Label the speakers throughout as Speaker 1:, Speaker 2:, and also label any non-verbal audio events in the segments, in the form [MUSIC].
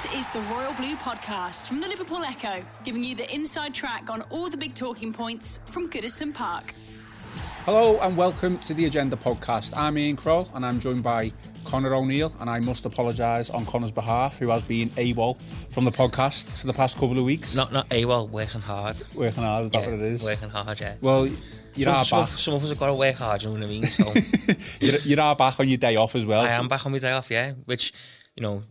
Speaker 1: This is the Royal Blue Podcast from the Liverpool Echo, giving you the inside track on all the big talking points from Goodison Park.
Speaker 2: Hello and welcome to the Agenda podcast. I'm Ian Kroll and I'm joined by Connor O'Neill and I must apologise on Connor's behalf, who has been AWOL from the podcast for the past couple of weeks.
Speaker 3: Not not AWOL, working hard.
Speaker 2: Working hard, is that
Speaker 3: Yeah,
Speaker 2: what it is?
Speaker 3: Working hard, yeah.
Speaker 2: Well, you
Speaker 3: some,
Speaker 2: are
Speaker 3: some,
Speaker 2: back.
Speaker 3: some of us have got to work hard, you know what I mean? [LAUGHS] So
Speaker 2: You're, you are back on your day off as well.
Speaker 3: I am back on my day off, yeah, which, you know,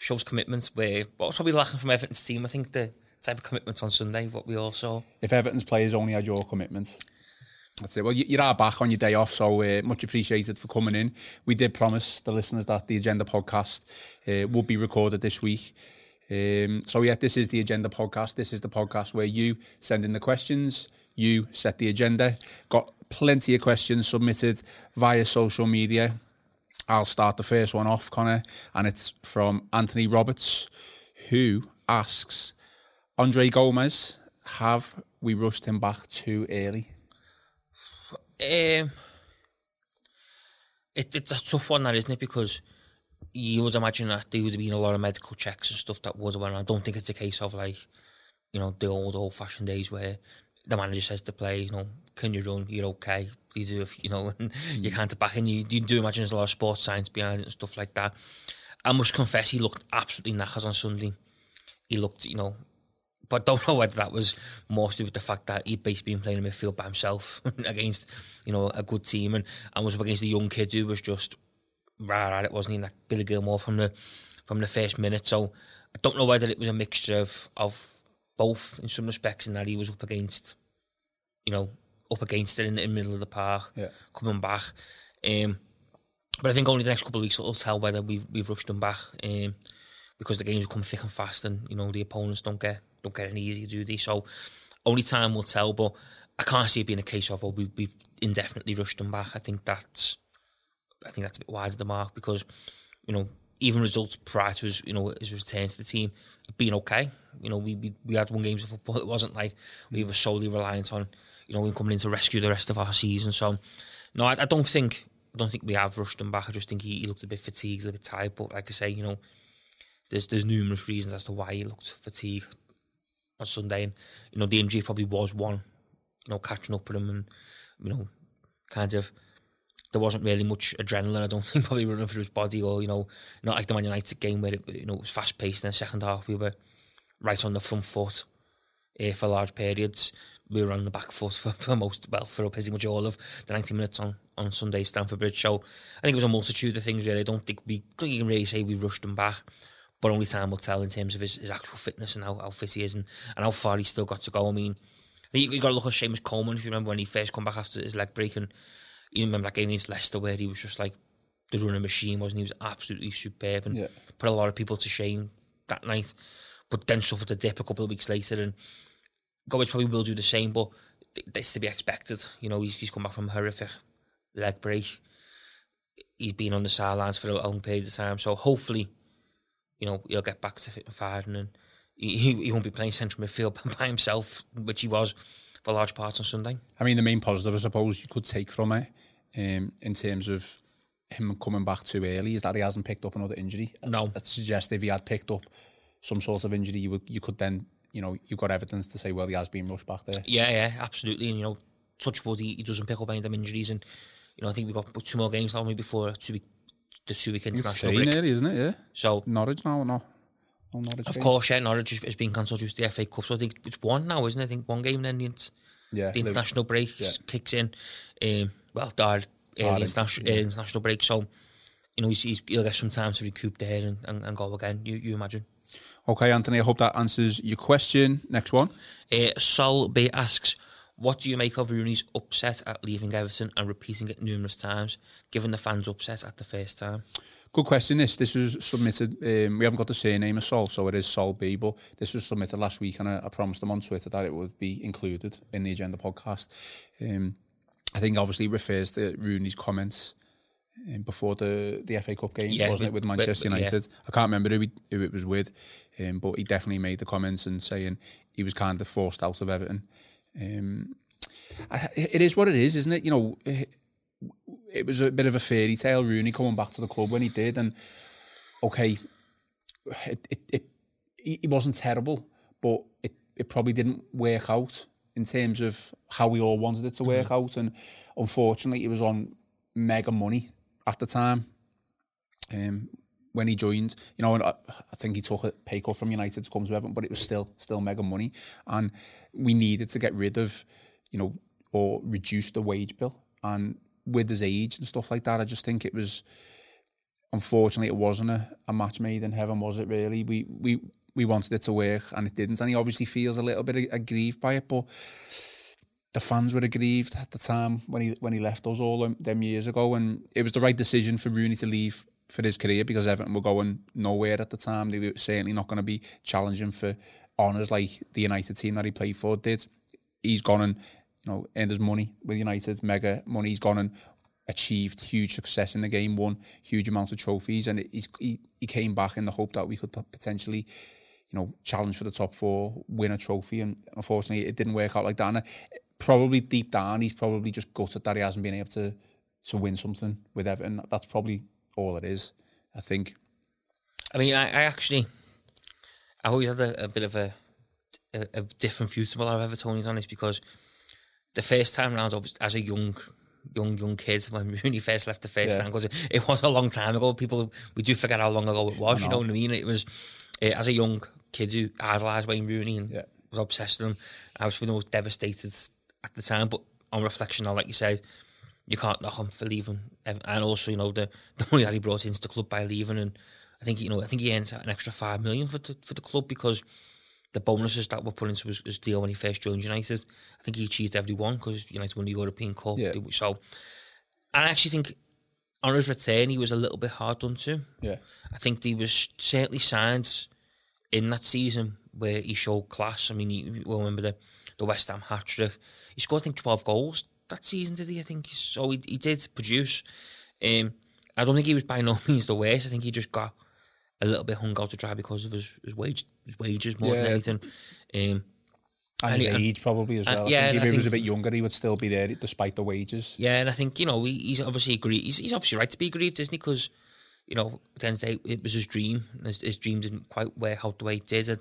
Speaker 3: shows commitments where what was probably lacking from Everton's team. I think the type of commitment on Sunday, what we all saw.
Speaker 2: If Everton's players only had your commitment. That's it. Well, you, you are back on your day off, so uh, much appreciated for coming in. We did promise the listeners that the Agenda podcast uh, would be recorded this week. Um, so, yeah, this is the Agenda podcast. This is the podcast where you send in the questions, you set the agenda. Got plenty of questions submitted via social media. I'll start the first one off, Connor, and it's from Anthony Roberts, who asks Andre Gomes, have we rushed him back too early?
Speaker 3: Um, it, it's a tough one, that isn't it? Because you would imagine that there would have been a lot of medical checks and stuff that would have went. I don't think it's a case of like, you know, the old old fashioned days where the manager says to play, you know, can you run? You're okay. These are, you know, [LAUGHS] and you hmm. can't back and you, you do imagine there's a lot of sports science behind it and stuff like that. I must confess, he looked absolutely knackered on Sunday. He looked, you know, but don't [LAUGHS] know whether that was more to do with the fact that he'd basically been playing in midfield by himself [LAUGHS] against, you know, a good team and, and was up against a young kid who was just rah at it, wasn't he? Like Billy Gilmour from the from the first minute. So I don't know whether it was a mixture of of both in some respects in that he was up against, you know, up against it in, in the middle of the park,
Speaker 2: Yeah.
Speaker 3: coming back. Um, but I think only the next couple of weeks will tell whether we've we've rushed them back. Um, because the games will come thick and fast, and you know the opponents don't get don't get any easier, do they? So only time will tell. But I can't see it being a case of oh we, we've indefinitely rushed them back. I think that's I think that's a bit wide of the mark because you know even results prior to his you know his return to the team have been okay. You know we we, we had one games of football. [LAUGHS] It wasn't like we were solely reliant on you know him coming in to rescue the rest of our season. So no, I, I don't think. I don't think we have rushed him back. I just think he, he looked a bit fatigued, a little bit tired. But like I say, you know, there's there's numerous reasons as to why he looked fatigued on Sunday, and you know the injury probably was one. You know, catching up with him, and you know, kind of there wasn't really much adrenaline. I don't think [LAUGHS] probably running through his body, or you know, not like the Man United game where it you know it was fast paced. In the second half, we were right on the front foot uh, for large periods. We were on the back foot for, for most, well, for pretty much all of the 90 minutes on, on Sunday, Stamford Bridge. So I think it was a multitude of things, really. I don't think we, don't you can really say we rushed him back, but only time will tell in terms of his, his actual fitness and how, how fit he is and, and how far he's still got to go. I mean, I think you, you got to look at Seamus Coleman, if you remember when he first come back after his leg break, and you remember that game against Leicester where he was just like the running machine, wasn't he? He was absolutely superb and
Speaker 2: Yeah.
Speaker 3: put a lot of people to shame that night. But then suffered a dip a couple of weeks later, and Gomes probably will do the same. But that's to be expected. You know, he's, he's come back from a horrific leg break. He's been on the sidelines for a long period of time, so hopefully, you know, he'll get back to fit and firing, and he, he, he won't be playing central midfield [LAUGHS] by himself, which he was for large parts on Sunday.
Speaker 2: I mean, the main positive, I suppose, you could take from it um, in terms of him coming back too early is that he hasn't picked up another injury.
Speaker 3: No.
Speaker 2: That suggests if he had picked up some sort of injury, you, would, you could then, you know, you've got evidence to say, well, he has been rushed back there.
Speaker 3: Yeah, yeah, absolutely. And you know, touch wood, he, he doesn't pick up any of them injuries, and you know, I think we've got two more games now, maybe before two week, the two week
Speaker 2: It's
Speaker 3: international break.
Speaker 2: early, isn't it? Yeah.
Speaker 3: So
Speaker 2: Norwich now or no? No Norwich
Speaker 3: Of
Speaker 2: game?
Speaker 3: course, yeah, Norwich has- been cancelled due to the FA Cup, so I think it's one now, isn't it? I think one game then the,
Speaker 2: Yeah.
Speaker 3: the international break
Speaker 2: yeah.
Speaker 3: kicks in. Um, well, early
Speaker 2: Ireland,
Speaker 3: international, uh, international break, so you know he's, he's, he'll get some time to recoup there and, and, and go again. You you imagine?
Speaker 2: Okay, Anthony, I hope that answers your question. Next one.
Speaker 3: Uh, Sol B asks, "What do you make of Rooney's upset at leaving Everton and repeating it numerous times, given the fans' upset at the first time?"
Speaker 2: Good question. This this was submitted. Um, we haven't got the surname of Sol, so it is Sol B. But this was submitted last week, and I, I promised them on Twitter that it would be included in the agenda podcast. Um, I think obviously refers to Rooney's comments um, before the the FA Cup game,
Speaker 3: Yeah,
Speaker 2: wasn't it,
Speaker 3: with-
Speaker 2: Manchester
Speaker 3: with- yeah.
Speaker 2: United? I can't remember who, he, who it was with, um, but he definitely made the comments and saying he was kind of forced out of Everton. Um, I, it is what it is, isn't it? You know, it, it was a bit of a fairy tale. Rooney coming back to the club when he did, and okay, it, it, it he he wasn't terrible, but it, it probably didn't work out in terms of how we all wanted it to work out. And unfortunately, it was on mega money at the time. Um, when he joined, you know, and I, I think he took a pay cut from United to come to Everton, but it was still still mega money, and we needed to get rid of, you know, or reduce the wage bill. And with his age and stuff like that, I just think it was unfortunately it wasn't a, a match made in heaven, was it really? We we we wanted it to work and it didn't. And he obviously feels a little bit aggrieved by it, but the fans were aggrieved at the time when he when he left us all them, years ago, and it was the right decision for Rooney to leave for his career because Everton were going nowhere at the time. They were certainly not going to be challenging for honours like the United team that he played for did. He's gone and you know earned his money with United, mega money. He's gone and achieved huge success in the game, won huge amounts of trophies, and he's, he he came back in the hope that we could potentially, you know, challenge for the top four, win a trophy, and unfortunately it didn't work out like that. And uh, probably deep down, he's probably just gutted that he hasn't been able to to win something with Everton. That's probably all it is. I think.
Speaker 3: I mean, I, I actually, I've always had a, a bit of a, a, a different view to a lot of Evertonians on this because the first time round, as a young, young, young kid, [LAUGHS] when Rooney first left the first
Speaker 2: Yeah.
Speaker 3: stand, because it, it was a long time ago. People, we do forget how long ago it was.
Speaker 2: I
Speaker 3: You
Speaker 2: know.
Speaker 3: know what I mean? It was uh, as a young kid who idolised Wayne Rooney and
Speaker 2: Yeah.
Speaker 3: was obsessed with him. I was the most devastated at the time, but on reflection, now, like you said, you can't knock him for leaving, and also you know the the money that he brought into the club by leaving, and I think you know I think he earns an extra five million for the, for the club because the bonuses that were put into his, his deal when he first joined United, I think he achieved every one because United won the European Cup.
Speaker 2: Yeah.
Speaker 3: So I actually think on his return he was a little bit hard done to.
Speaker 2: Yeah.
Speaker 3: I think there was certainly signs in that season where he showed class. I mean, you you remember the, the West Ham hat trick. He scored, I think, 12 goals that season, did he? I think so. He, he did produce. Um, I don't think he was by no [LAUGHS] means the worst. I think he just got a little bit hung out to dry because of his, his wage his wages more than anything. Um,
Speaker 2: And
Speaker 3: And
Speaker 2: his
Speaker 3: and-
Speaker 2: age probably as well. I
Speaker 3: yeah,
Speaker 2: think if
Speaker 3: I
Speaker 2: he was a bit younger, he would still be there despite the wages.
Speaker 3: Yeah, and I think you know he, he's obviously aggrieved. He's, he's obviously right to be aggrieved, isn't he? Because you know, at the end of the day, it was his dream. And his, his dream didn't quite work out the way it did. And,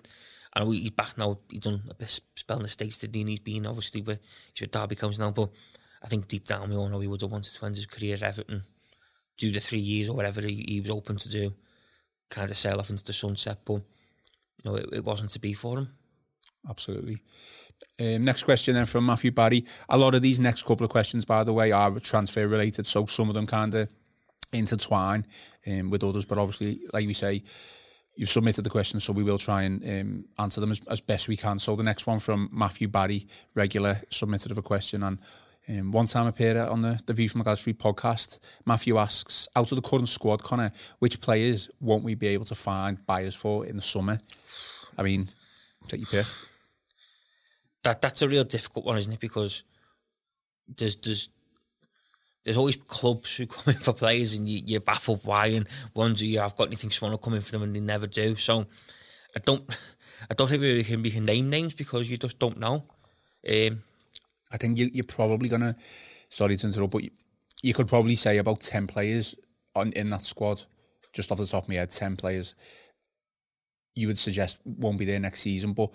Speaker 3: and he's back now. He's done a bit spell in the states, he? And he's been obviously with he's with Derby County now. But I think deep down we all know he would have wanted to end his career at Everton, do the three years or whatever he, he was open to do, kind of sail off into the sunset. But you know, it, it wasn't to be for him.
Speaker 2: Absolutely. Um, next question then from Matthew Barry. A lot of these next couple of questions, by the way, are transfer related, so some of them kind of intertwine um, with others. But obviously, like we say, you've submitted the questions, so we will try and um, answer them as, as best we can. So the next one from Matthew Barry, regular submitted of a question and um, one time appearer on the, the View from Gwladys Street podcast. Matthew asks, out of the current squad, Connor, which players won't we be able to find buyers for in the summer? I mean, take your pick.
Speaker 3: that that's a real difficult one, isn't it? Because there's there's there's always clubs who [LAUGHS] come in for players, and you, you're baffled why, and wonder you have got anything small coming for them, and they never do. So I don't I don't think we can we can name names because you just don't know. Um,
Speaker 2: I think you, you're probably gonna. Sorry to interrupt, but you, you could probably say about ten players on in that squad, just off the top of my head, ten players. You would suggest won't be there next season, but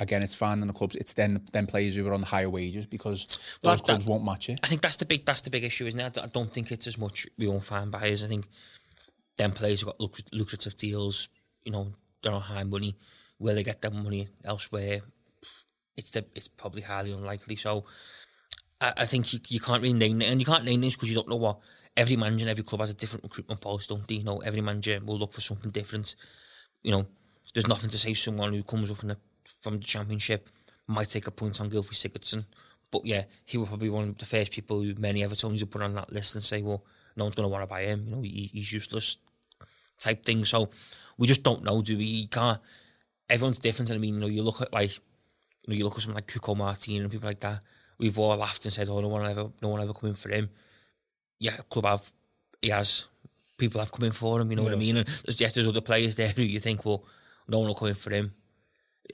Speaker 2: again, it's fine in the clubs. It's then then players who are on higher wages because
Speaker 3: Well,
Speaker 2: those
Speaker 3: that-
Speaker 2: clubs won't match it.
Speaker 3: I think that's the big that's the big issue, isn't it? I don't think it's as much we won't find buyers. I think them players who got lucrative deals, you know, they're on high money. Will they get that money elsewhere? It's the it's probably highly unlikely. So I, I think you, you can't really name it, and you can't name names because you don't know what every manager and every club has a different recruitment policy, don't they? You know, every manager will look for something different. You know, there's nothing to say someone who comes up from the from the championship might take a point on Gylfi Sigurdsson. But yeah, he will probably be one of the first people who many Evertonians will put on that list and say, well, no one's going to want to buy him. You know, he, he's useless. type thing. So we just don't know, do we? You can't. Everyone's different. And I mean, you know, you look at like, you know, you look at someone like Cuco Martin and people like that. We've all laughed and said, "Oh, no one ever, no one ever come in for him." Yeah, club have he has people have come in for him. You know yeah. what I mean? And there's, yeah, there's other players there who you think, well, no one will come in for him.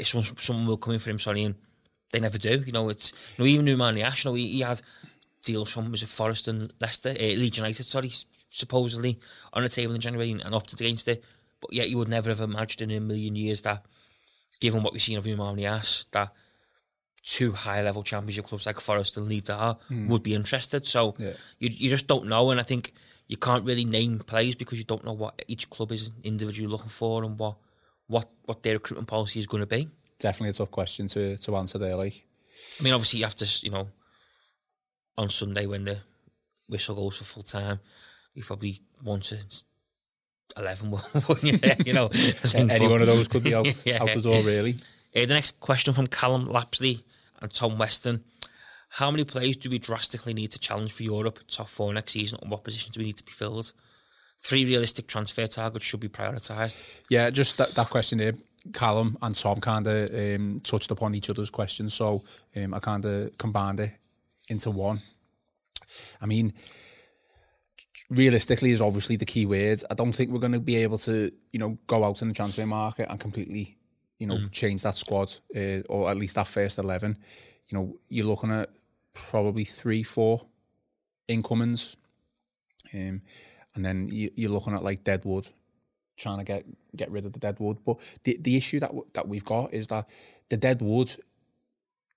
Speaker 3: Someone, someone will come in for him, sorry, and they never do. You know, it's you know even Nemanja Mash, you know, he, he had deals from was it Forest and Leicester, uh, Leeds United, sorry, supposedly on the table in January and opted against it. But yet you would never have imagined in a million years that, given what we've seen of Nemanja Mash, that two high level championship clubs like Forest and Leeds are mm. would be interested. So yeah. you you just don't know, and I think you can't really name players because you don't know what each club is individually looking for and what what what their recruitment policy is going to be.
Speaker 2: Definitely a tough question to to answer there. Like,
Speaker 3: I mean, obviously you have to, you know, on Sunday when the whistle goes for full time, you probably want to. 11 [LAUGHS] [LAUGHS] you know
Speaker 2: any one of those could be out, [LAUGHS] yeah. out the door really
Speaker 3: uh, the next question from Callum Lapsley and Tom Weston how many players do we drastically need to challenge for Europe top four next season and what positions do we need to be filled three realistic transfer targets should be prioritised
Speaker 2: yeah just that, that question there Callum and Tom kind of um, touched upon each other's questions so um, I kind of combined it into one I mean realistically is obviously the key word. I don't think we're going to be able to, you know, go out in the transfer market and completely, you know, mm. change that squad uh, or at least that first 11. You know, you're looking at probably three, four incomings. Um, and then you, you're looking at like Deadwood, trying to get get rid of the Deadwood. But the the issue that that we've got is that the Deadwood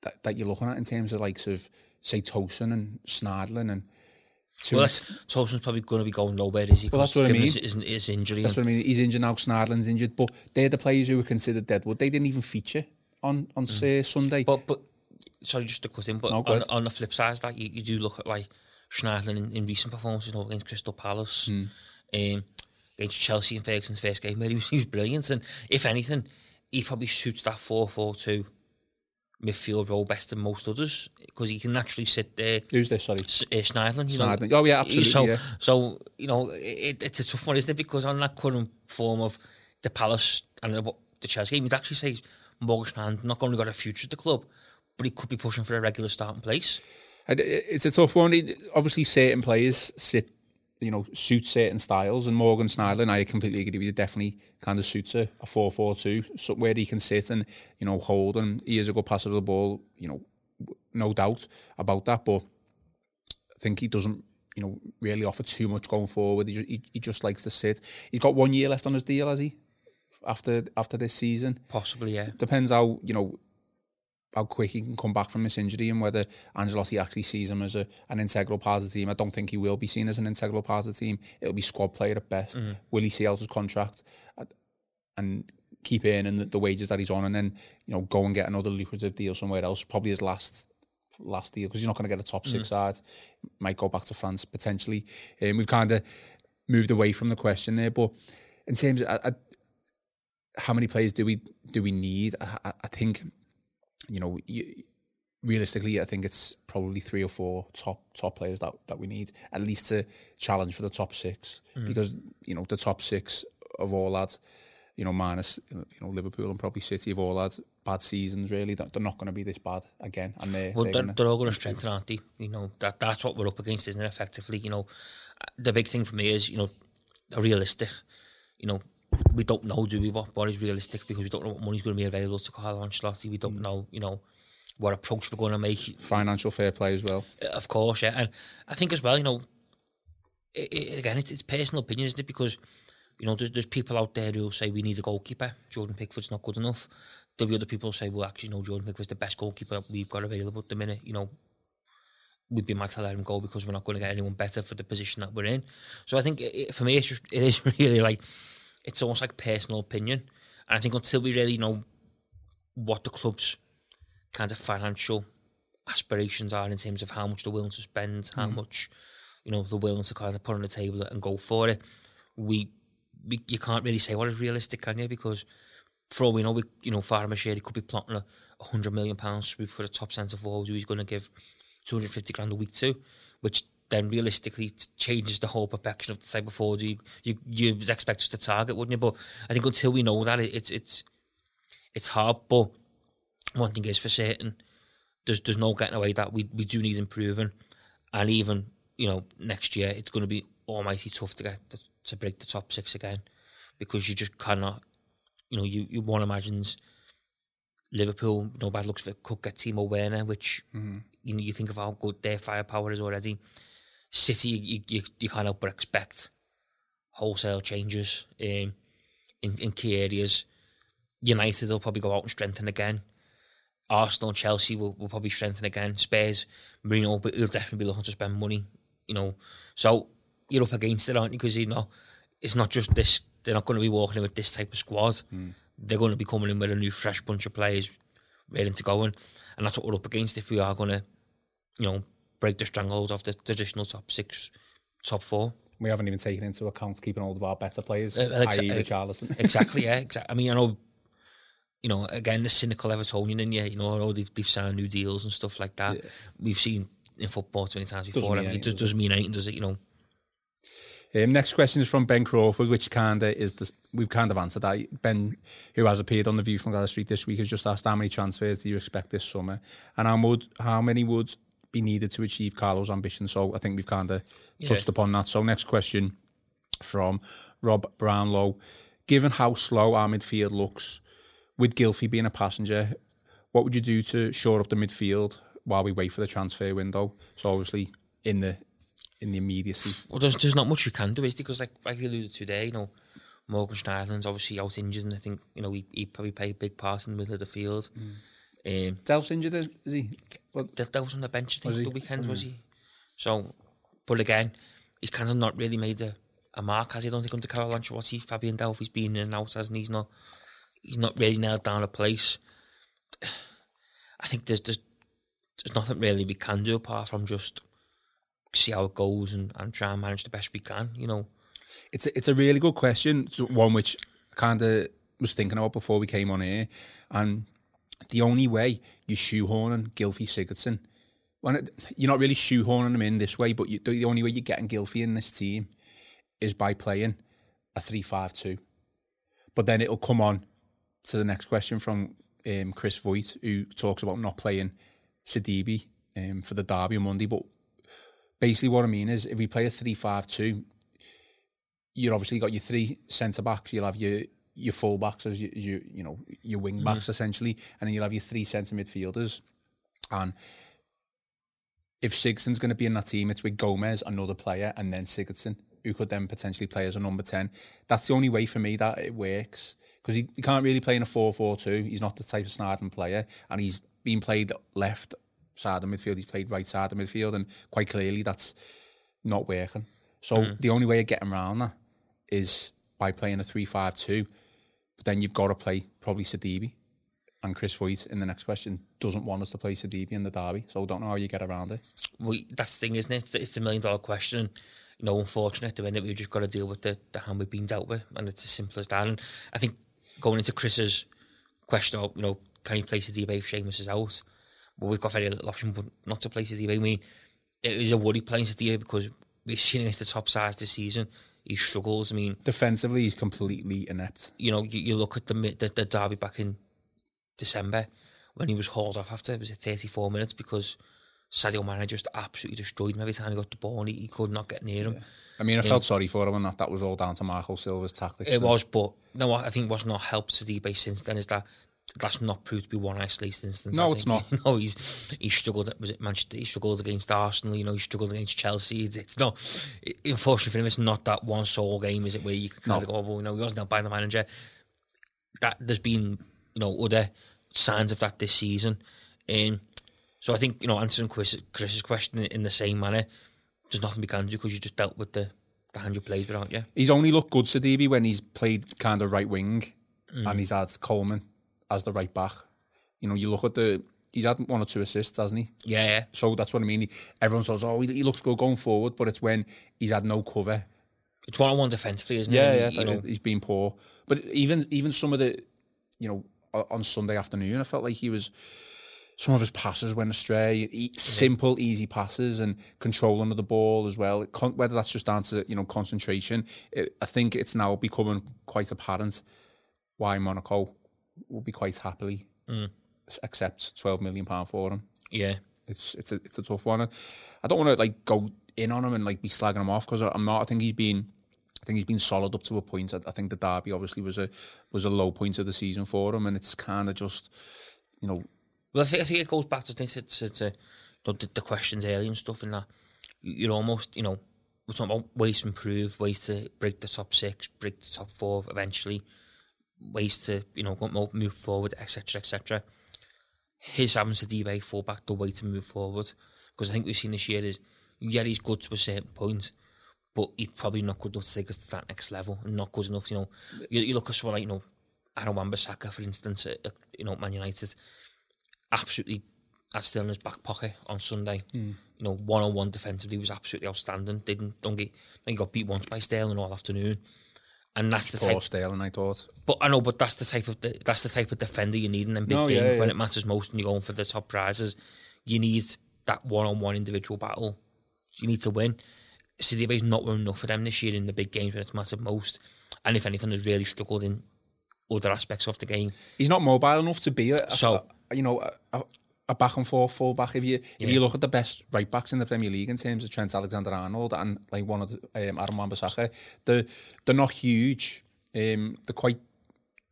Speaker 2: that, that you're looking at in terms of like sort of say Tosun and Schneiderlin and
Speaker 3: well, that's, Tosun's probably going to be going nowhere, is he?
Speaker 2: Well, that's what I mean. His,
Speaker 3: his, his injury.
Speaker 2: That's what I mean. He's injured now. Schneiderlin's injured, but they're the players who were considered dead. Well, they didn't even feature on on mm. Sunday.
Speaker 3: But but sorry, just to cut in. But no, on, on, the flip side, that you, you do look at like Schneiderlin in, in recent performances, you know, against Crystal Palace, mm. um, against Chelsea in Ferguson's first game, where he was, he was brilliant. And if anything, he probably suits that four four two midfield role best than most others because he can naturally sit there.
Speaker 2: Who's this? Sorry,
Speaker 3: S- uh, Schneiderlin. You
Speaker 2: Schneiderlin. Know? Oh yeah, absolutely.
Speaker 3: So,
Speaker 2: yeah.
Speaker 3: so you know, it, it's a tough one, isn't it? Because on that current form of the Palace and the, the Chelsea game, you'd actually say Morgan Schneiderlin not only got a future at the club, but he could be pushing for a regular starting place.
Speaker 2: It's a tough one. Obviously, certain players sit you know, suits certain styles. And Morgan Schneiderlin, I completely agree with you, definitely kind of suits a, a 4-4-2, so where he can sit and, you know, hold. And he is a good passer of the ball, you know, no doubt about that. But I think he doesn't, you know, really offer too much going forward. He just, he, he just likes to sit. He's got one year left on his deal, has he? After after this season,
Speaker 3: possibly, yeah.
Speaker 2: Depends how you know how quick he can come back from this injury and whether Ancelotti actually sees him as a, an integral part of the team. I don't think he will be seen as an integral part of the team. It'll be squad player at best. Mm-hmm. Will he see out his contract and keep earning the, the wages that he's on and then, you know, go and get another lucrative deal somewhere else, probably his last last deal because he's not going to get a top six mm-hmm. side. Might go back to France potentially. Um, we've kind of moved away from the question there, but in terms of I, I, how many players do we do we need? I, I think you know, realistically, I think it's probably three or four top top players that, that we need at least to challenge for the top six mm. because you know the top six of all that, you know, minus you know Liverpool and probably City of all that bad seasons. Really, they're not going to be this bad again, and they're
Speaker 3: well,
Speaker 2: they're,
Speaker 3: they're, gonna, they're all going to strengthen, aren't they? You know that that's what we're up against, isn't it? Effectively, you know, the big thing for me is you know, realistic. You know, we don't know, do we, what, what is realistic because we don't know what money's going to be available to Carlo Ancelotti. We don't mm. know, you know, what approach we're going to make.
Speaker 2: Financial fair play as well.
Speaker 3: Uh, of course, yeah. And I think as well, you know, it, it, again, it's, it's personal opinion, isn't it? Because, you know, there's, there's people out there who say we need a goalkeeper. Jordan Pickford's not good enough. There'll be other people who say, well, actually, no, Jordan Pickford's the best goalkeeper we've got available at the minute. You know, we'd be mad to let him go because we're not going to get anyone better for the position that we're in. So I think it, for me, it's just, it is [LAUGHS] really like, it's almost like personal opinion. And I think until we really know what the club's kind of financial aspirations are in terms of how much they're willing to spend, how mm. much, you know, they're willing to kind of put on the table and go for it, we, we you can't really say what is realistic, can you? Because for all we know, we, you know, Farah could be plotting a, hundred million pounds for a top centre forward who he's going to give 250 grand a week to, which then realistically it changes the whole perfection of the type of forward you you you expect us to target, wouldn't you? But I think until we know that, it, it's it's it's hard. But one thing is for certain, there's there's no getting away that we we do need improving, and even you know next year it's going to be almighty tough to get the, to break the top six again, because you just cannot. You know, you you one imagines Liverpool, no bad looks for could get Timo Werner, which mm-hmm. you know you think of how good their firepower is already. City, you, you, you can't help but expect wholesale changes um, in in key areas. United will probably go out and strengthen again. Arsenal, Chelsea will, will probably strengthen again. Spurs, Mourinho, but he'll definitely be looking to spend money. You know, so you're up against it, aren't you? Because you know, it's not just this. They're not going to be walking in with this type of squad. Mm they're going to be coming in with a new fresh bunch of players ready to go in, and that's what we're up against if we are going to, you know, break the stranglehold of the traditional top six, top four.
Speaker 2: We haven't even taken into account keeping all of our better players, uh, exa- i.e. Richarlison. [LAUGHS]
Speaker 3: exactly, yeah. Exactly. I mean, I know, you know, again, the cynical Evertonian in you, you know, I know they've, they've signed new deals and stuff like that. Yeah. We've seen in football 20 times before. Doesn't it does, doesn't mean anything, does it? You know,
Speaker 2: um, next question is from Ben Crawford, which kind of is the we've kind of answered that. Ben, who has appeared on the View from Gwladys Street this week, has just asked how many transfers do you expect this summer, and how would how many would be needed to achieve Carlo's ambition. So I think we've kind of yeah. touched upon that. So next question from Rob Brownlow: Given how slow our midfield looks, with Gylfi being a passenger, what would you do to shore up the midfield while we wait for the transfer window? So obviously in the in the immediacy.
Speaker 3: Well, there's, there's not much we can do, is because like like you alluded to today, you know, Morgan Schneiderlin's obviously out injured, and I think you know he he probably played a big part in the middle of the field.
Speaker 2: Mm. Um, Delph's injured, is he?
Speaker 3: Delph was on the bench, I think, the weekend, mm. was he? So, but again, he's kind of not really made a, a mark, has he? I don't think under Carlo Ancelotti, Fabian Delph, he's been in and out, hasn't he? He's not, he's not really nailed down a place. [SIGHS] I think there's, there's, there's nothing really we can do apart from just see how it goes and, and try and manage the best we can, you know.
Speaker 2: It's a, it's a really good question, one which I kind of was thinking about before we came on here. And the only way you're shoehorning Gylfi Sigurdsson, when it, you're not really shoehorning them in this way, but you, the only way you're getting Gylfi in this team is by playing a 3 5 2. But then it'll come on to the next question from um, Chris Voigt, who talks about not playing Sidibe um, for the derby on Monday, but basically what I mean is if we play a 3-5-2, you're obviously got your three centre backs, you'll have your your full backs as you, you you know your wing backs mm. essentially, and then you'll have your three centre midfielders. And if Sigurdsson's going to be in that team, it's with Gomes, another player, and then Sigurdsson, who could then potentially play as a number 10. That's the only way for me that it works. Because he, he can't really play in a 4 4 2. He's not the type of Snarden player. And he's been played left side of midfield, he's played right side of midfield, and quite clearly that's not working. So mm. the only way of getting around that is by playing a 3-5-2, but then you've got to play probably Sidibe. And Chris Voigt in the next question doesn't want us to play Sidibe in the derby, so I don't know how you get around it.
Speaker 3: Well, that's the thing, isn't it? It's the million dollar question. You know, unfortunately, at the minute, we've just got to deal with the, the hand we've been dealt with, and it's as simple as that. And I think going into Chris's question you know, can you play Sidibe if Seamus is out? Well, we've got very little option but not to play City. I mean, it is a worry playing City because we've seen against the top sides this season. He struggles. I mean,
Speaker 2: defensively, he's completely inept.
Speaker 3: You know, you, you look at the, the the derby back in December when he was hauled off after it was 34 minutes because Sadio Mane just absolutely destroyed him every time he got the ball and he, he could not get near him. Yeah.
Speaker 2: I mean, I felt sorry for him and that that was all down to Marco Silva's tactics.
Speaker 3: It was, but no, I think what's not helped Sidibe since then is that that's not proved to be one isolated instance.
Speaker 2: No, it's not. [LAUGHS]
Speaker 3: no, he's he struggled. Was it Manchester? He struggled against Arsenal. You know, he struggled against Chelsea. It's, it's not. It, unfortunately for him, it's not that one sole game, is it? Where you can kind no. of go, oh, well, you know, he wasn't out by the manager. That there's been you know other signs of that this season. Um, so I think you know answering Chris, Chris's question in the same manner, there's nothing we can do because you just dealt with the the hand you played with, aren't you?
Speaker 2: He's only looked good, Sidibe, when he's played kind of right wing, mm. and he's had Coleman as the right back. You know, you look at the he's had one or two assists, hasn't he?
Speaker 3: Yeah. yeah.
Speaker 2: So that's what I mean. everyone says, "Oh, he, he, looks good going forward," but it's when he's had no cover.
Speaker 3: It's one on one defensively, isn't
Speaker 2: yeah,
Speaker 3: it?
Speaker 2: Yeah, yeah. You know, he's been poor. But even even some of the, you know, on Sunday afternoon, I felt like he was some of his passes went astray. E- simple, easy passes and controlling of the ball as well. Con- whether that's just down to you know concentration, it, I think it's now becoming quite apparent why Monaco will be quite happily mm. s- accept twelve million pound for him.
Speaker 3: Yeah.
Speaker 2: It's it's a it's a tough one. I don't want to like go in on him and like be slagging him off because I'm not. I think he's been. I think he's been solid up to a point. I, I think the derby obviously was a was a low point of the season for him, and it's kind of just, you know,
Speaker 3: Well, I think, I think it goes back to, to, to, to you know, the, the questions earlier and stuff and that. You- You're almost, you know, we're talking about ways to improve, ways to break the top six, break the top four eventually, ways to, you know, move forward, etc., etc. His having to debate fall back the way to move forward. Because I think we've seen this year is, yeah, he's good to a certain point, but he's probably not good enough to take us to that next level and not good enough, you know. You, you look at someone like, you know, Aaron Wan-Bissaka, for instance, at, at, you know, Man United, absolutely had still in his back pocket on Sunday. Hmm. You know, one on one defensively was absolutely outstanding. Didn't don't get he got beat once by Sterling all afternoon. And that's the
Speaker 2: poor
Speaker 3: type
Speaker 2: Sterling. I thought.
Speaker 3: but I know, but that's the type of the, that's the type of defender you need in them big
Speaker 2: No,
Speaker 3: games
Speaker 2: yeah,
Speaker 3: when it matters most and you're going for the top prizes. You need that one on one individual battle. You need to win. Sidibé's not winning enough for them this year in the big games when it's mattered most. And if anything, has really struggled in other aspects of the game.
Speaker 2: He's not mobile enough to be a, a-
Speaker 3: So-
Speaker 2: a- you know a, a, a back and forth full back. If you if
Speaker 3: Yeah.
Speaker 2: you look at the best right backs in the Premier League in terms of Trent Alexander-Arnold and like one of the um, Aaron Wan-Bissaka, they're they're not huge. Um, they're quite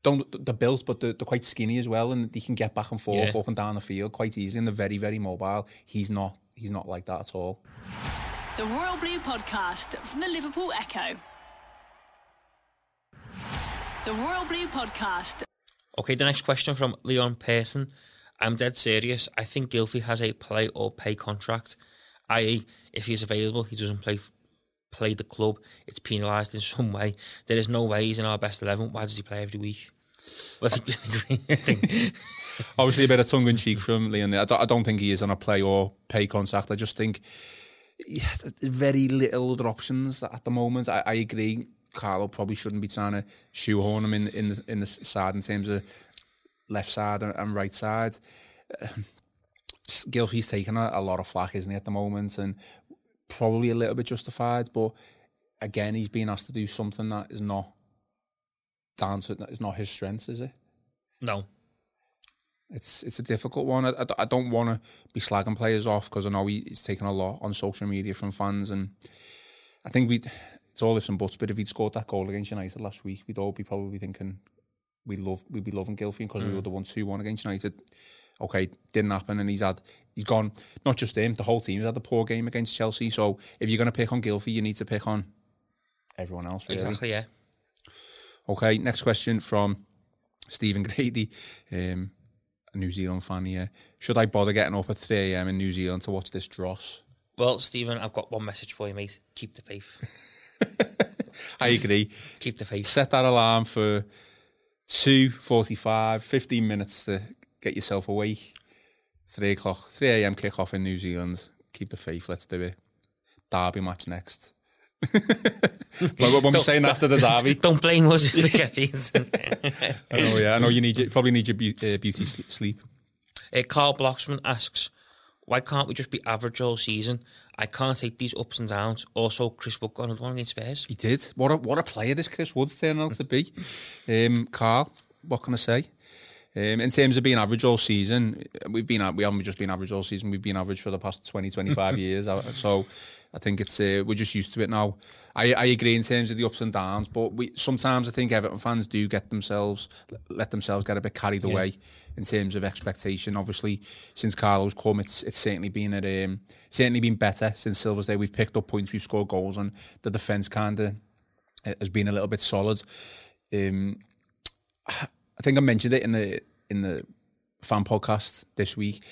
Speaker 2: don't they're built, but they're, they're quite skinny as well, and they can get back and forth
Speaker 3: Yeah.
Speaker 2: up and down the field quite easily. And they're very very mobile. He's not he's not like that at all.
Speaker 1: The Royal Blue Podcast from the Liverpool Echo. The Royal Blue Podcast.
Speaker 3: Okay, the next question from Leon Pearson. I'm dead serious. I think Gylfi has a play or pay contract, i.e., if he's available, he doesn't play play the club. It's penalised in some way. There is no way he's in our best eleven. Why does he play every week? Well, [LAUGHS] [LAUGHS]
Speaker 2: Obviously, a bit of tongue in cheek from Leon. I don't, I don't think he is on a play or pay contract. I just think yeah, very little other options at the moment. I, I agree. Carlo probably shouldn't be trying to shoehorn him in in the, in the side in terms of left side and, and right side. Um, Gylfi's taking a, a lot of flack, isn't he, at the moment, and probably a little bit justified. But again, he's being asked to do something that is not down to is not his strengths, is it?
Speaker 3: no.
Speaker 2: It's it's a difficult one. I, I, I don't want to be slagging players off because I know he, he's taken a lot on social media from fans, and I think we it's all ifs and buts. But if he'd scored that goal against United last week, we'd all be probably thinking we love we'd be loving Gylfi because we would have won two one against United. Okay, didn't happen, and he's had he's gone. Not just him, the whole team has had a poor game against Chelsea. So if you're going to pick on Gylfi, you need to pick on everyone else. Really.
Speaker 3: Exactly, yeah.
Speaker 2: Okay, next question from Stephen Grady, um, a New Zealand fan here. Should I bother getting up at 3 a.m. in New Zealand to watch this dross?
Speaker 3: Well, Stephen, I've got one message for you, mate. Keep the faith. [LAUGHS]
Speaker 2: I agree.
Speaker 3: Keep the faith.
Speaker 2: Set that alarm for 2.45, 15 minutes to get yourself awake. 3 o'clock, 3 a.m. kick off in New Zealand. Keep the faith, let's do it. Derby match next. [LAUGHS] like what I'm saying after the derby. [LAUGHS]
Speaker 3: Don't blame us for getting [LAUGHS]
Speaker 2: I know, yeah. I know you need you probably need your beau- uh, beauty sleep.
Speaker 3: Uh, Carl Bloxman asks, why can't we just be average all season? I can't take these ups and downs. Also, Chris Wood got another one against Spurs.
Speaker 2: He did. What a what a player this Chris Woods turned out to be. Um, Carl, what can I say? Um, in terms of being average all season, we've been we haven't just been average all season. We've been average for the past 20, 25 [LAUGHS] years. So I think it's uh, we're just used to it now. I, I agree in terms of the ups and downs, but we sometimes I think Everton fans do get themselves let themselves get a bit carried away in terms of expectation. Obviously, since Carlo's come, it's it's certainly been at, um, certainly been better since Silva's Day. We've picked up points, we've scored goals, and the defence kind of has been a little bit solid. Um, I think I mentioned it in the in the fan podcast this week.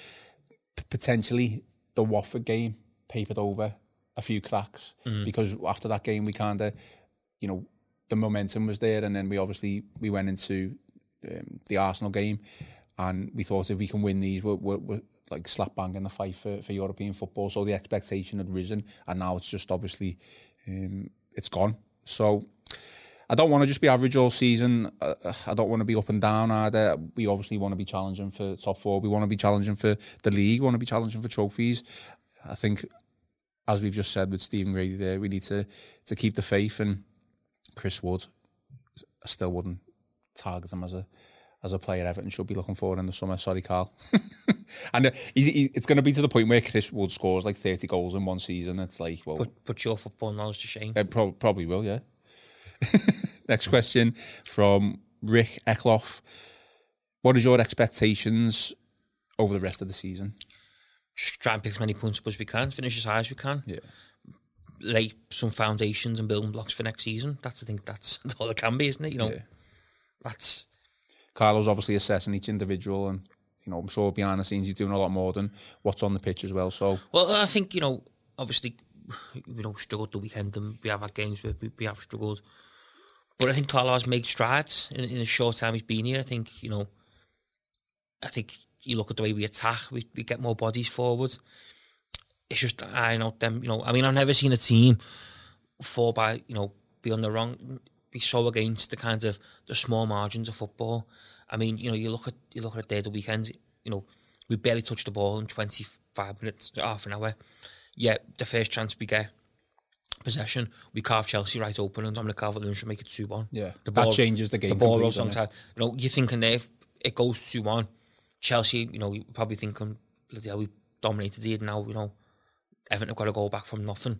Speaker 2: P- potentially, the Watford game papered over a few cracks because after that game, we kind of, you know, the momentum was there, and then we obviously we went into um, the Arsenal game, and we thought if we can win these, we're, we're, we're like slap bang in the fight for, for European football. So the expectation had risen, and now it's just obviously um, it's gone. So I don't want to just be average all season. Uh, I don't want to be up and down either. We obviously want to be challenging for top four. We want to be challenging for the league. We want to be challenging for trophies. I think, as we've just said with Stephen Grady there, we need to to keep the faith. And Chris Wood, I still wouldn't target him as a as a player Everton should be looking for in the summer. Sorry, Carl. [LAUGHS] and uh, he's, he's, it's going to be to the point where Chris Wood scores like 30 goals in one season. It's like, well...
Speaker 3: Put, put your football knowledge to shame.
Speaker 2: It pro- probably will, yeah. [LAUGHS] Next question from Rick Eckloff. What is your expectations over the rest of the season?
Speaker 3: Just try and pick as many points up as we can, finish as high as we can.
Speaker 2: Yeah.
Speaker 3: Lay some foundations and building blocks for next season. That's I think [LAUGHS] that's, all it can be, isn't it? You know,
Speaker 2: Yeah.
Speaker 3: that's
Speaker 2: Carlo's obviously assessing each individual and, you know, I'm sure behind the scenes he's doing a lot more than what's on the pitch as well. So,
Speaker 3: Well, I think you know, obviously, [SIGHS] we don't struggle the weekend, and we have had games where we, have struggled. But I think Carlo has made strides in, in a short time he's been here. I think you know, I think you look at the way we attack, we, we get more bodies forward. It's just I know them. You know, I mean, I've never seen a team fall by you know be on the wrong, be so against the kind of the small margins of football. I mean, you know, you look at you look at it there the weekend. You know, we barely touched the ball in twenty five minutes, half an hour. Yet the first chance we get possession, we carve Chelsea right open, and Dominic Calvert-Lewin should make it two one.
Speaker 2: Yeah, the ball, that changes the game
Speaker 3: The ball rolls alongside. You know, you're thinking there if it goes two one, Chelsea. You know, you're probably thinking, bloody um, hell, we dominated here now. You know, Everton have got to go back from nothing.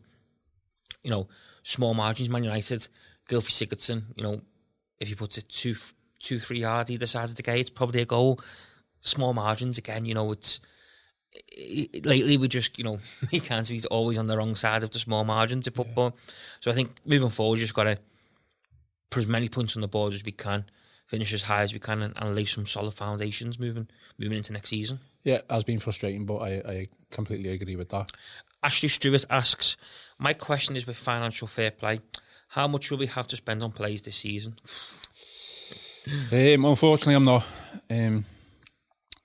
Speaker 3: You know, small margins. Man United, Gylfi Sigurdsson. You know, if he puts it two, two, three yards either side of the gate, it's probably a goal. Small margins again. You know, it's it- lately we just you know [LAUGHS] we can't see he's always on the wrong side of the small margins of football. So I think moving forward, you just got to put as many points on the board as we can, finish as high as we can, and, and lay some solid foundations moving moving into next season.
Speaker 2: yeah, it has been frustrating, but I, I completely agree with that.
Speaker 3: Ashley Stewart asks, "My question is with financial fair play, how much will we have to spend on plays this season?" [SIGHS]
Speaker 2: Um, unfortunately, I'm not um,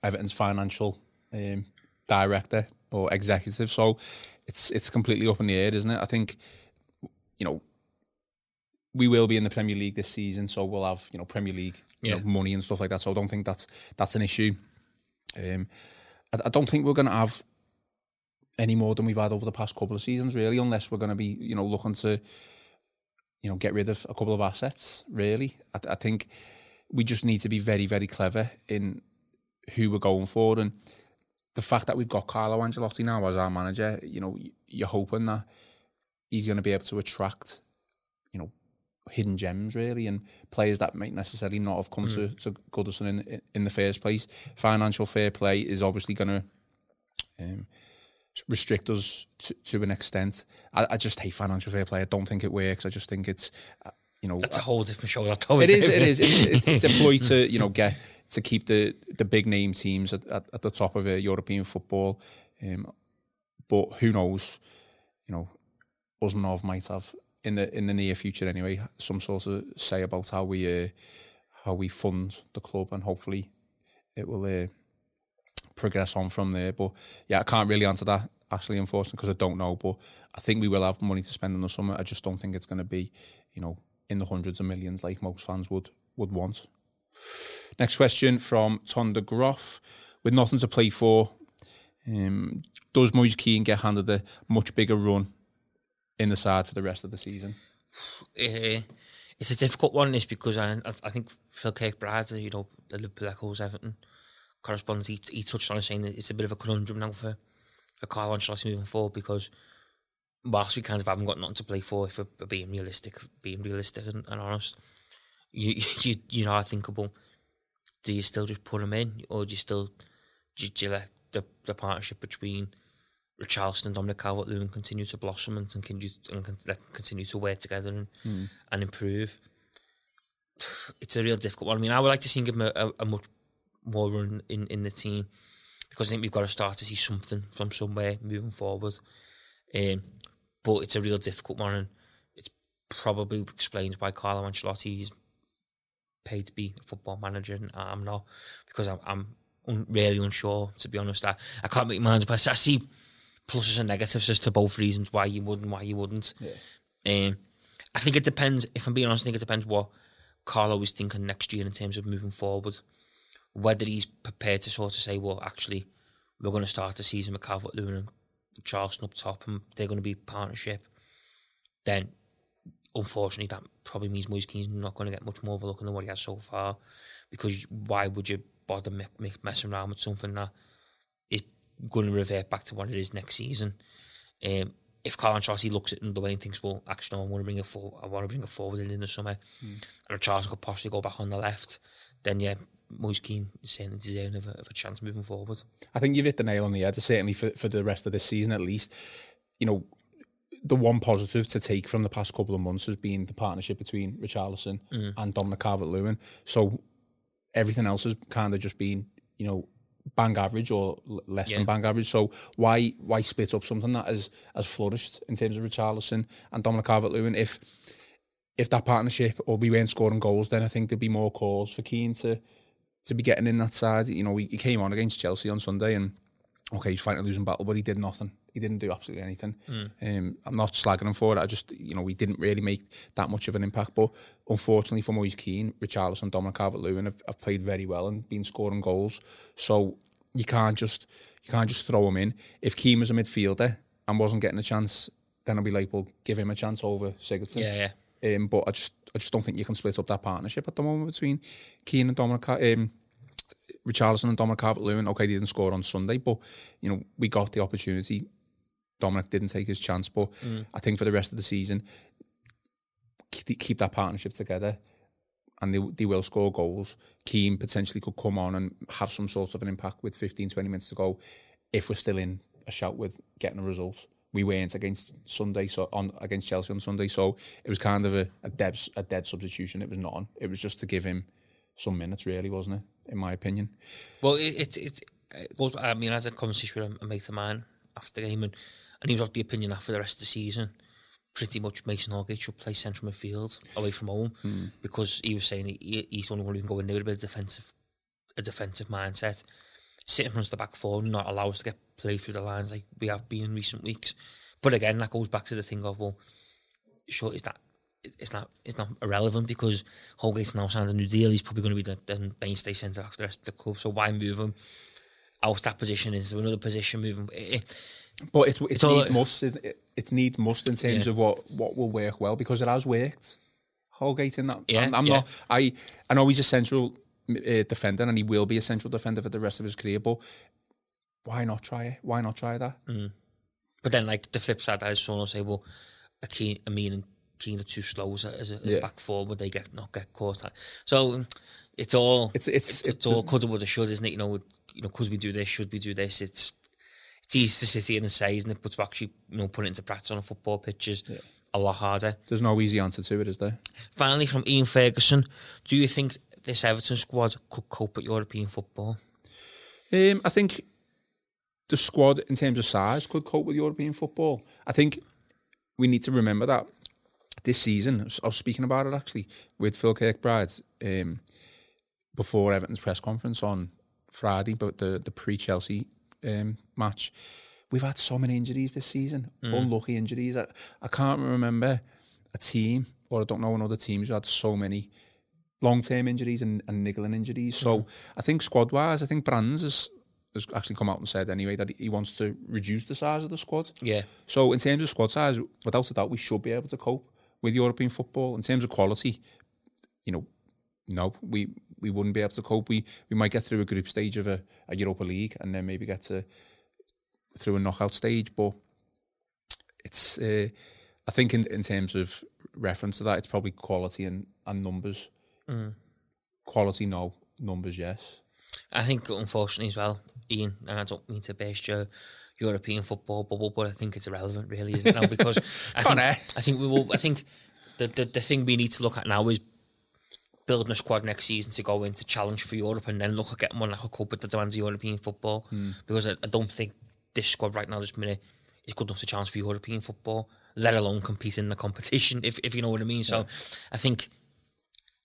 Speaker 2: Everton's financial um, director or executive, so it's it's completely up in the air, isn't it? I think you know we will be in the Premier League this season, so we'll have you know Premier League you
Speaker 3: Yeah.
Speaker 2: know, money and stuff like that. So I don't think that's that's an issue. Um, I, I don't think we're going to have any more than we've had over the past couple of seasons, really, unless we're going to be you know looking to you know get rid of a couple of assets. Really, I, I think we just need to be very very clever in who we're going for and the fact that we've got Carlo Ancelotti now as our manager. You know, you're hoping that he's going to be able to attract hidden gems really and players that might necessarily not have come to, to Goodison in in the first place. Financial fair play is obviously going to um, restrict us to, to an extent. I, I just hate financial fair play. I don't think it works. I just think it's uh, you know
Speaker 3: That's a whole different show. Though,
Speaker 2: it is. It is. It's, [LAUGHS] it's, it's employed to you know get to keep the the big name teams at, at, at the top of uh, European football. Um, but who knows? You know, us might have in the in the near future anyway some sort of say about how we uh, how we fund the club and hopefully it will uh, progress on from there. But yeah, I can't really answer that actually, unfortunately, because I don't know. But I think we will have money to spend in the summer. I just don't think it's going to be, you know, in the hundreds of millions like most fans would would want. Next question from Tonda Groff. With nothing to play for, um, does Moise Kean get handed a much bigger run in the side for the rest of the season?
Speaker 3: uh, it's a difficult one. Is because I, I think Phil Kirkbride, you know, the Liverpool Echoes Everton correspondent, he, he touched on it saying it's a bit of a conundrum now for for Carlo Ancelotti moving forward because whilst we kind of haven't got nothing to play for, if we're being realistic, being realistic and, and honest, you you you know, I thinkable. Do you still just put him in, or do you still do you, do you let the the partnership between Richarlison and Dominic Calvert-Lewin continue to blossom and continue and con- let them continue to work together and, and improve. [SIGHS] It's a real difficult one. I mean, I would like to see him give him a, a, a much more run in, in the team because I think we've got to start to see something from somewhere moving forward. Um, but it's a real difficult one, and it's probably explains why Carlo Ancelotti is paid to be a football manager, and I'm not because I'm, I'm un- really unsure. To be honest, I, I can't make my mind up. I see pluses and negatives as to both reasons why you would and why you wouldn't. Um, I think it depends. If I'm being honest, I think it depends what Carlo is thinking next year in terms of moving forward. Whether he's prepared to sort of say, well, actually, we're going to start the season with Calvert Lewin and Charleston up top, and they're going to be partnership. Then, unfortunately, that probably means Moise Kean's not going to get much more of a look than what he has so far. Because why would you bother me- me- messing around with something that going to revert back to what it is next season? Um, if Carlo Ancelotti looks at it the way and thinks, well, actually, no, I want to bring it forward. I want to bring it forward in the summer, and Richarlison could possibly go back on the left, then yeah, Moise Kean is certainly deserving of a, of a chance moving forward.
Speaker 2: I think you've hit the nail on the head, certainly for, for the rest of this season at least. You know, the one positive to take from the past couple of months has been the partnership between Richarlison and Dominic Calvert-Lewin. So everything else has kind of just been, you know, bang average or l- less than
Speaker 3: Yeah.
Speaker 2: bang average. So why why split up something that has has flourished in terms of Richarlison and Dominic Calvert-Lewin if if that partnership or we weren't scoring goals, then I think there'd be more calls for Kean to to be getting in that side. You know, he, he came on against Chelsea on Sunday and okay, he's fighting a losing battle, but he did nothing. He didn't do absolutely anything. Um, I'm not slagging him for it. I just, you know, we didn't really make that much of an impact. But unfortunately for Moise Kean, Richarlison and Dominic Calvert-Lewin have, have played very well and been scoring goals. So you can't just you can't just throw him in. If Kean was a midfielder and wasn't getting a chance, then I'll be like, well, give him a chance over Sigurdsson.
Speaker 3: Yeah, yeah.
Speaker 2: Um, but I just I just don't think you can split up that partnership at the moment between Kean and Dominic. Um, Richarlison and Dominic Calvert-Lewin. Okay, they didn't score on Sunday, but you know we got the opportunity. Dominic didn't take his chance, but mm. I think for the rest of the season, keep, keep that partnership together, and they they will score goals. Kean potentially could come on and have some sort of an impact with 15, 20 minutes to go, if we're still in a shout with getting a result. We weren't against Sunday, so on against Chelsea on Sunday, so it was kind of a, a dead a dead substitution. It was not on. It was just to give him some minutes, really, wasn't it? In my opinion.
Speaker 3: Well, it, it, it, goes. I mean, as a conversation with a, a mate of mine after the game, and, and he was of the opinion that for the rest of the season, pretty much Mason Holgate should play central midfield away from home because he was saying he, he's the only one who can go in there with a bit of defensive, a defensive mindset, sit in front of the back four, and not allow us to get play through the lines like we have been in recent weeks. But again, that goes back to the thing of well, sure, is that it's not it's not irrelevant because Holgate's now signed a new deal. He's probably going to be the, the mainstay centre after the rest of the club. So why move him? Out that position is another position moving. Eh, eh,
Speaker 2: But it's it's, needs must. Isn't it? It's needs must in terms
Speaker 3: Yeah.
Speaker 2: of what what will work well because it has worked. Holgate in that.
Speaker 3: Yeah,
Speaker 2: I'm, I'm
Speaker 3: yeah.
Speaker 2: not. I I know he's a central uh, defender and he will be a central defender for the rest of his career. But why not try it? Why not try that?
Speaker 3: But then, like the flip side, is someone will say, "Well, a keen, a Mina and Keane are too slow as a, as a,
Speaker 2: Yeah.
Speaker 3: back forward. They get not get caught." So um, it's all
Speaker 2: It's- it's-
Speaker 3: it's,
Speaker 2: it
Speaker 3: it's all could would have should, isn't it? You know, you know, could we do this? Should we do this? It's it's easy to sit here and say, isn't it? But to actually you know put it into practice on a football pitch is a lot harder.
Speaker 2: There's no easy answer to it, is there?
Speaker 3: Finally, from Ian Ferguson, do you think this Everton squad could cope with European football?
Speaker 2: Um, I think the squad, in terms of size, could cope with European football. I think we need to remember that this season, I was speaking about it actually with Phil Kirkbride um, before Everton's press conference on Friday, but the, the pre Chelsea um, match. We've had so many injuries this season, unlucky injuries. I, I can't remember a team, or I don't know another teams who had so many long term injuries and, and niggling injuries. So I think squad wise, I think Brands has, has actually come out and said anyway that he wants to reduce the size of the squad.
Speaker 3: Yeah.
Speaker 2: So in terms of squad size, without a doubt, we should be able to cope with European football. In terms of quality, you know, no, we we wouldn't be able to cope. We we might get through a group stage of a, a Europa League and then maybe get to through a knockout stage. But it's uh, I think in in terms of reference to that, it's probably quality and, and numbers. Quality, no. Numbers, yes.
Speaker 3: I think, unfortunately, as well, Ian, and I don't mean to burst your European football bubble, but I think it's irrelevant, really, isn't it now? Because [LAUGHS] I think? I think we will. I think the, the the thing we need to look at now is building a squad next season to go into challenge for Europe, and then look at getting one like a cope with the demands of European football. Hmm. Because I, I don't think this squad right now, this minute, is good enough to challenge for European football, let alone compete in the competition. [LAUGHS] If if you know what I mean. So, I think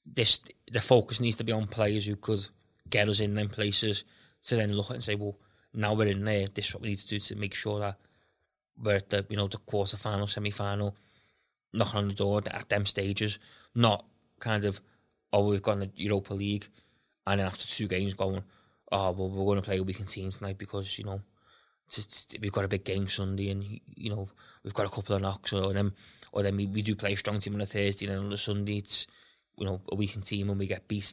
Speaker 3: this the focus needs to be on players who could get us in them places to then look at and say, well, now we're in there. This is what we need to do to make sure that we're at the you know the quarter final, semi final, knocking on the door at them stages, not kind of, oh, we've got a Europa League, and then after two games going, oh, well, we're going to play a weekend team tonight because, you know, we've got a big game Sunday and, you know, we've got a couple of knocks, or then, or then we, we do play a strong team on a Thursday, and then on a Sunday it's, you know, a weekend team and we get beat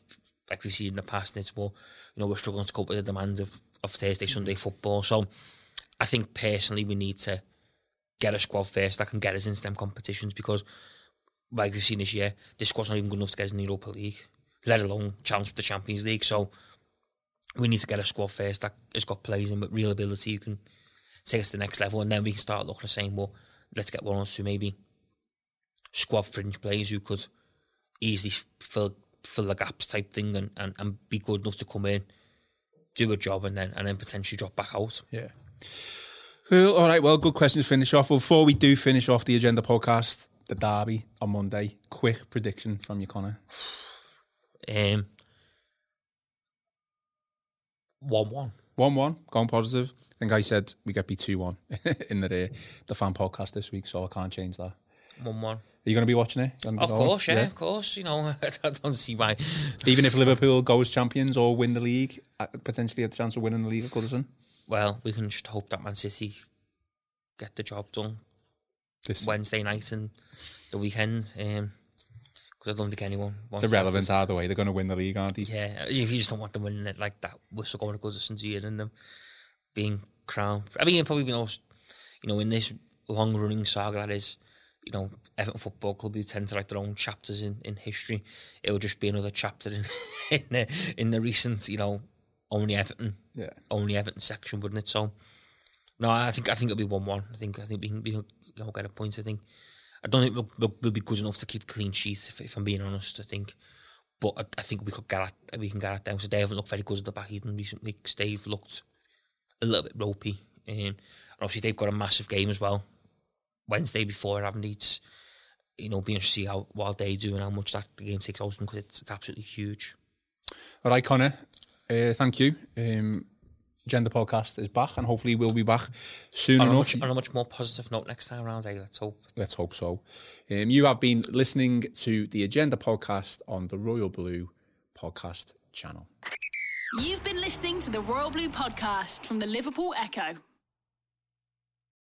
Speaker 3: like we've seen in the past, and it's well, you know, we're struggling to cope with the demands of, of Thursday, Sunday football. So I think personally we need to get a squad first that can get us into them competitions because, like we've seen this year, this squad's not even good enough to get us in the Europa League, let alone challenge for the Champions League. So we need to get a squad first that has got players in with real ability who can take us to the next level, and then we can start looking at saying, well, let's get one or two maybe squad fringe players who could easily fill fill the gaps type thing and, and, and be good enough to come in, do a job, and then and then potentially drop back out.
Speaker 2: Yeah. Cool. All right. Well, good question to finish off. Before we do finish off the agenda podcast, the derby on Monday. Quick prediction from you, Connor.
Speaker 3: Um, one one.
Speaker 2: One one. Going positive. I think I said we get beat two one [LAUGHS] in the uh, the fan podcast this week, so I can't change that.
Speaker 3: One one.
Speaker 2: Are you going to be watching it?
Speaker 3: Of course, yeah, yeah, of course. You know, [LAUGHS] I don't see why.
Speaker 2: Even if Liverpool goes champions or win the league, uh, potentially a chance of winning the league at Goodison.
Speaker 3: Well, we can just hope that Man City get the job done this Wednesday night and the weekend. Um, because I don't think anyone
Speaker 2: wants It's irrelevant just, either way. They're going to win the league, aren't they?
Speaker 3: Yeah, if you just don't want them winning it like that, we're still going to go to you and them being crowned. I mean, it'll probably you know, you know, in this long running saga that is you know, Everton Football Club who tend to write their own chapters in, in history. It will just be another chapter in [LAUGHS] in the, in the recent, you know, only Everton,
Speaker 2: yeah,
Speaker 3: only Everton section, wouldn't it? So, no, I think I think it'll be one one. I think I think we can, we get a point. I think I don't think we'll, we'll, we'll be good enough to keep clean sheets. If, if I'm being honest, I think. But I, I, think we could get at, we can get it down. So they haven't looked very good at the back in recent weeks. They've looked a little bit ropey. Um, and obviously they've got a massive game as well Wednesday before, haven't you know, being to see how what they do and how much that the game takes out them because it's, it's absolutely huge.
Speaker 2: All right, Connor. Uh, thank you. Um, Agenda Podcast is back, and hopefully we'll be back soon
Speaker 3: on
Speaker 2: enough.
Speaker 3: A much, on a much more positive note next time around, eh? let's hope.
Speaker 2: Let's hope so. Um, you have been listening to the Agenda Podcast on the Royal Blue Podcast channel.
Speaker 1: You've been listening to the Royal Blue Podcast from the Liverpool Echo.